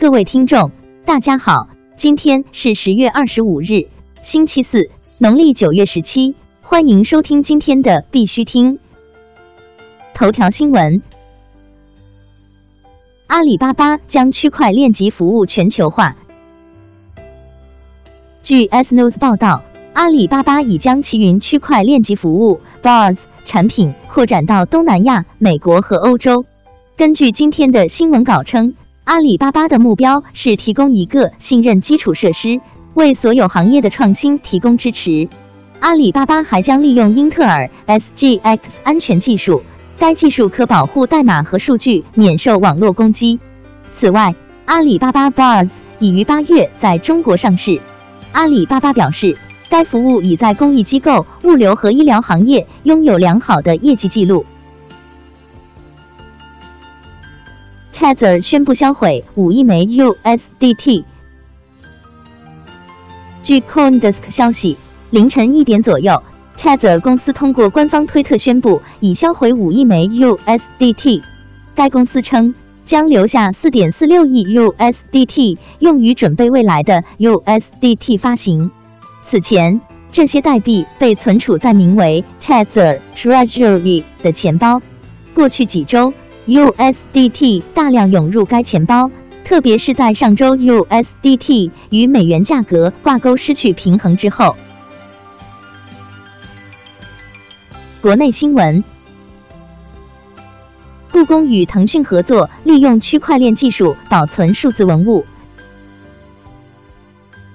各位听众，大家好，今天是十月二十五日，星期四，农历九月十七，欢迎收听今天的必须听头条新闻。阿里巴巴将区块链级服务全球化。据 S News 报道，阿里巴巴已将其云区块链级服务 b a r s 产品扩展到东南亚、美国和欧洲。根据今天的新闻稿称。阿里巴巴的目标是提供一个信任基础设施，为所有行业的创新提供支持。阿里巴巴还将利用英特尔 SGX 安全技术，该技术可保护代码和数据免受网络攻击。此外，阿里巴巴 BaaS 已于八月在中国上市。阿里巴巴表示，该服务已在公益机构、物流和医疗行业拥有良好的业绩记录。Tether 宣布销毁五亿枚 USDT。据 CoinDesk 消息，凌晨一点左右，Tether 公司通过官方推特宣布已销毁五亿枚 USDT。该公司称，将留下四点四六亿 USDT 用于准备未来的 USDT 发行。此前，这些代币被存储在名为 Tether Treasury 的钱包。过去几周。USDT 大量涌入该钱包，特别是在上周 USDT 与美元价格挂钩失去平衡之后。国内新闻：故宫与腾讯合作，利用区块链技术保存数字文物。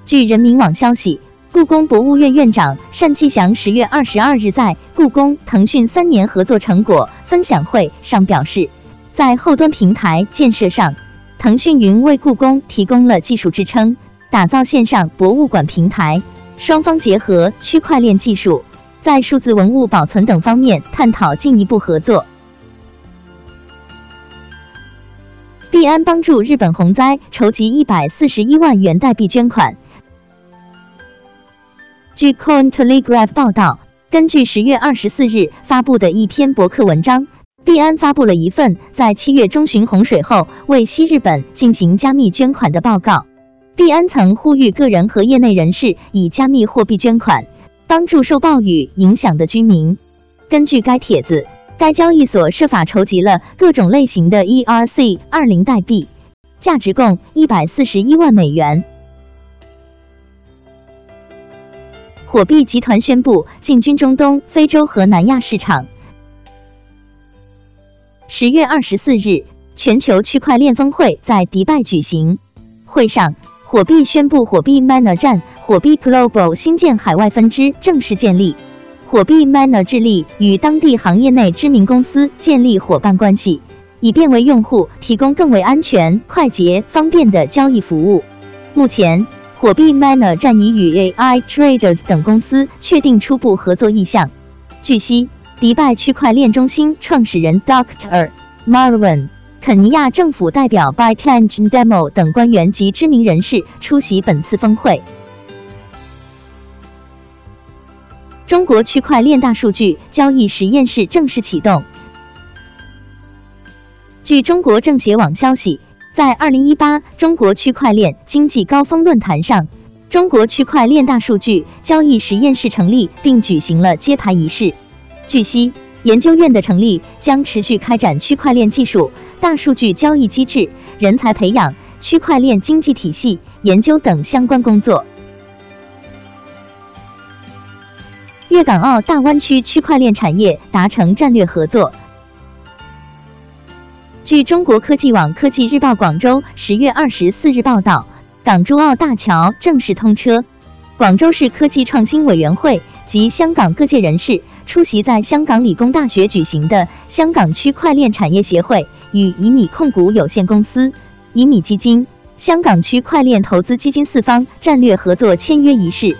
据人民网消息，故宫博物院院长单霁翔十月二十二日在故宫腾讯三年合作成果分享会上表示。在后端平台建设上，腾讯云为故宫提供了技术支撑，打造线上博物馆平台。双方结合区块链技术，在数字文物保存等方面探讨进一步合作。币安帮助日本洪灾筹集一百四十一万元代币捐款。据 Cointelegraph 报道，根据十月二十四日发布的一篇博客文章。币安发布了一份在七月中旬洪水后为西日本进行加密捐款的报告。币安曾呼吁个人和业内人士以加密货币捐款，帮助受暴雨影响的居民。根据该帖子，该交易所设法筹集了各种类型的 ERC 二零代币，价值共一百四十一万美元。火币集团宣布进军中东、非洲和南亚市场。十月二十四日，全球区块链峰会在迪拜举行。会上，火币宣布火币 Miner 站火币 Global 新建海外分支正式建立。火币 Miner 致力与当地行业内知名公司建立伙伴关系，以便为用户提供更为安全、快捷、方便的交易服务。目前，火币 Miner 站已与 AI Traders 等公司确定初步合作意向。据悉。迪拜区块链中心创始人 Dr. Marwan、肯尼亚政府代表 b y t a n g e Demo 等官员及知名人士出席本次峰会。中国区块链大数据交易实验室正式启动。据中国政协网消息，在二零一八中国区块链经济高峰论坛上，中国区块链大数据交易实验室成立并举行了揭牌仪式。据悉，研究院的成立将持续开展区块链技术、大数据交易机制、人才培养、区块链经济体系研究等相关工作。粤港澳大湾区区块链产业达成战略合作。据中国科技网科技日报广州十月二十四日报道，港珠澳大桥正式通车，广州市科技创新委员会及香港各界人士。出席在香港理工大学举行的香港区块链产业协会与以米控股有限公司、以米基金、香港区块链投资基金四方战略合作签约仪式。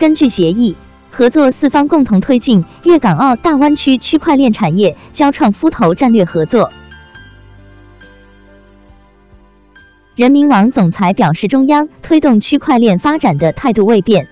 根据协议，合作四方共同推进粤港澳大湾区区块链产业交创孵投战略合作。人民网总裁表示，中央推动区块链发展的态度未变。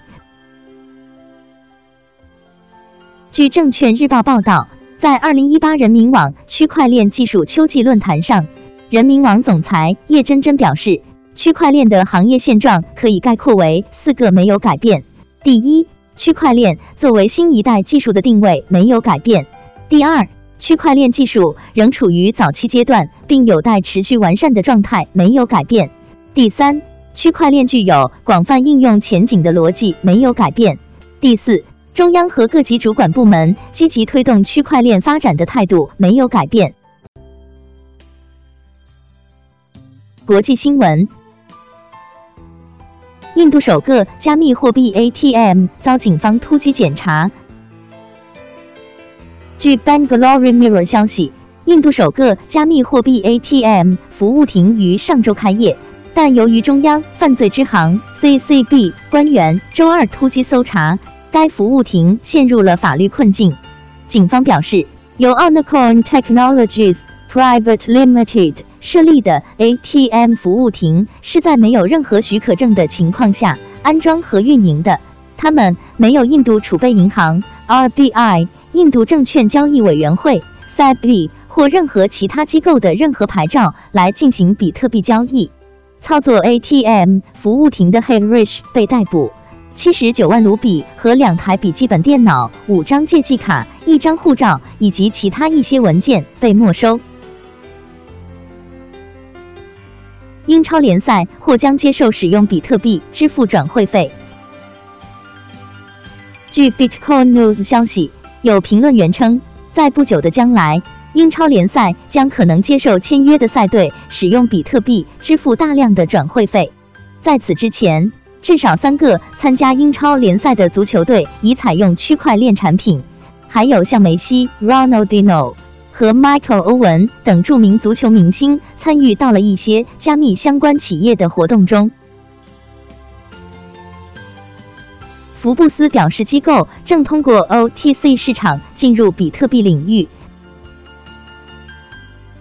据证券日报报道，在二零一八人民网区块链技术秋季论坛上，人民网总裁叶真真表示，区块链的行业现状可以概括为四个没有改变。第一，区块链作为新一代技术的定位没有改变。第二，区块链技术仍处于早期阶段，并有待持续完善的状态没有改变。第三，区块链具有广泛应用前景的逻辑没有改变。第四，中央和各级主管部门积极推动区块链发展的态度没有改变。国际新闻。印度首个加密货币 ATM 遭警方突击检查。据 Bangalore Mirror 消息，印度首个加密货币 ATM 服务亭于上周开业，但由于中央犯罪支行 CCB 官员周二突击搜查，该服务亭陷入了法律困境。警方表示，由 Onicorn Technologies Private Limited 设立的 ATM 服务亭是在没有任何许可证的情况下安装和运营的。他们没有印度储备银行 RBI、印度证券交易委员会 SEB 或任何其他机构的任何牌照来进行比特币交易。操作 ATM 服务亭的 Harish 被逮捕，七十九万卢比和两台笔记本电脑、五张借记卡、一张护照以及其他一些文件被没收。英超联赛或将接受使用比特币支付转会费。据 Bitcoin News 消息，有评论员称，在不久的将来，英超联赛将可能接受签约的赛队使用比特币支付大量的转会费。在此之前，至少三个参加英超联赛的足球队已采用区块链产品，还有像梅西、Ronaldinho。和 Michael Owen 等著名足球明星参与到了一些加密相关企业的活动中。福布斯表示，机构正通过 OTC 市场进入比特币领域。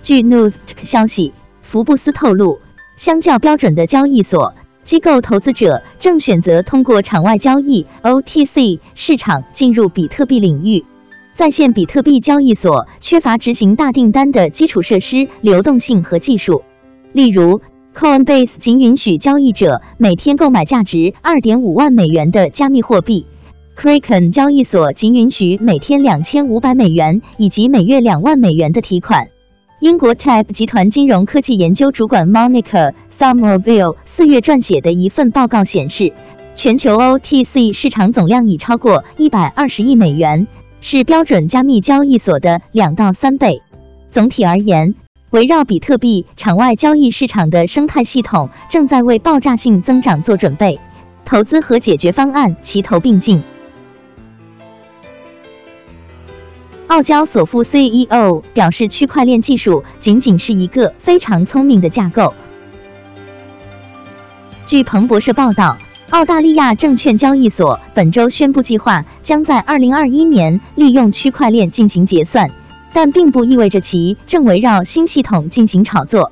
据 News 消息，福布斯透露，相较标准的交易所，机构投资者正选择通过场外交易 OTC 市场进入比特币领域。在线比特币交易所缺乏执行大订单的基础设施、流动性和技术。例如，Coinbase 仅允许交易者每天购买价值二点五万美元的加密货币；Kraken 交易所仅允许每天两千五百美元以及每月两万美元的提款。英国 Tab 集团金融科技研究主管 Monica Somerville 四月撰写的一份报告显示，全球 OTC 市场总量已超过一百二十亿美元。是标准加密交易所的两到三倍。总体而言，围绕比特币场外交易市场的生态系统正在为爆炸性增长做准备，投资和解决方案齐头并进。澳交所副 CEO 表示，区块链技术仅仅是一个非常聪明的架构。据彭博社报道。澳大利亚证券交易所本周宣布，计划将在二零二一年利用区块链进行结算，但并不意味着其正围绕新系统进行炒作。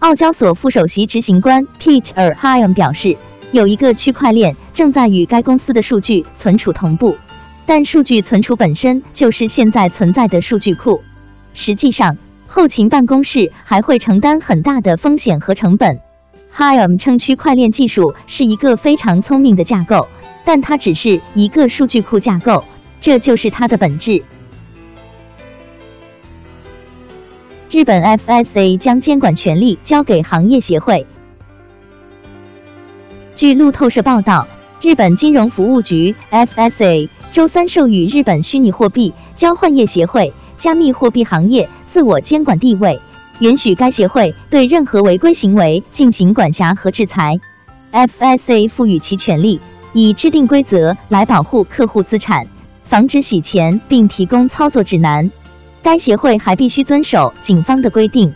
澳交所副首席执行官 Peter Higham 表示，有一个区块链正在与该公司的数据存储同步，但数据存储本身就是现在存在的数据库。实际上，后勤办公室还会承担很大的风险和成本。Hiam 称区块链技术是一个非常聪明的架构，但它只是一个数据库架构，这就是它的本质。日本 FSA 将监管权力交给行业协会。据路透社报道，日本金融服务局 FSA 周三授予日本虚拟货币交换业协会加密货币行业自我监管地位。允许该协会对任何违规行为进行管辖和制裁。FSA 赋予其权利，以制定规则来保护客户资产，防止洗钱，并提供操作指南。该协会还必须遵守警方的规定。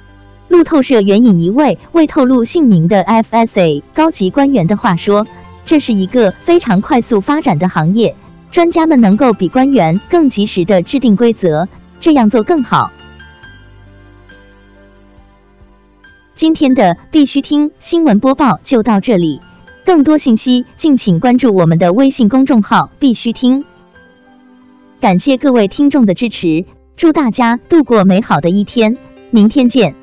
路透社援引一位未透露姓名的 FSA 高级官员的话说：“这是一个非常快速发展的行业，专家们能够比官员更及时的制定规则，这样做更好。”今天的必须听新闻播报就到这里，更多信息敬请关注我们的微信公众号“必须听”。感谢各位听众的支持，祝大家度过美好的一天，明天见。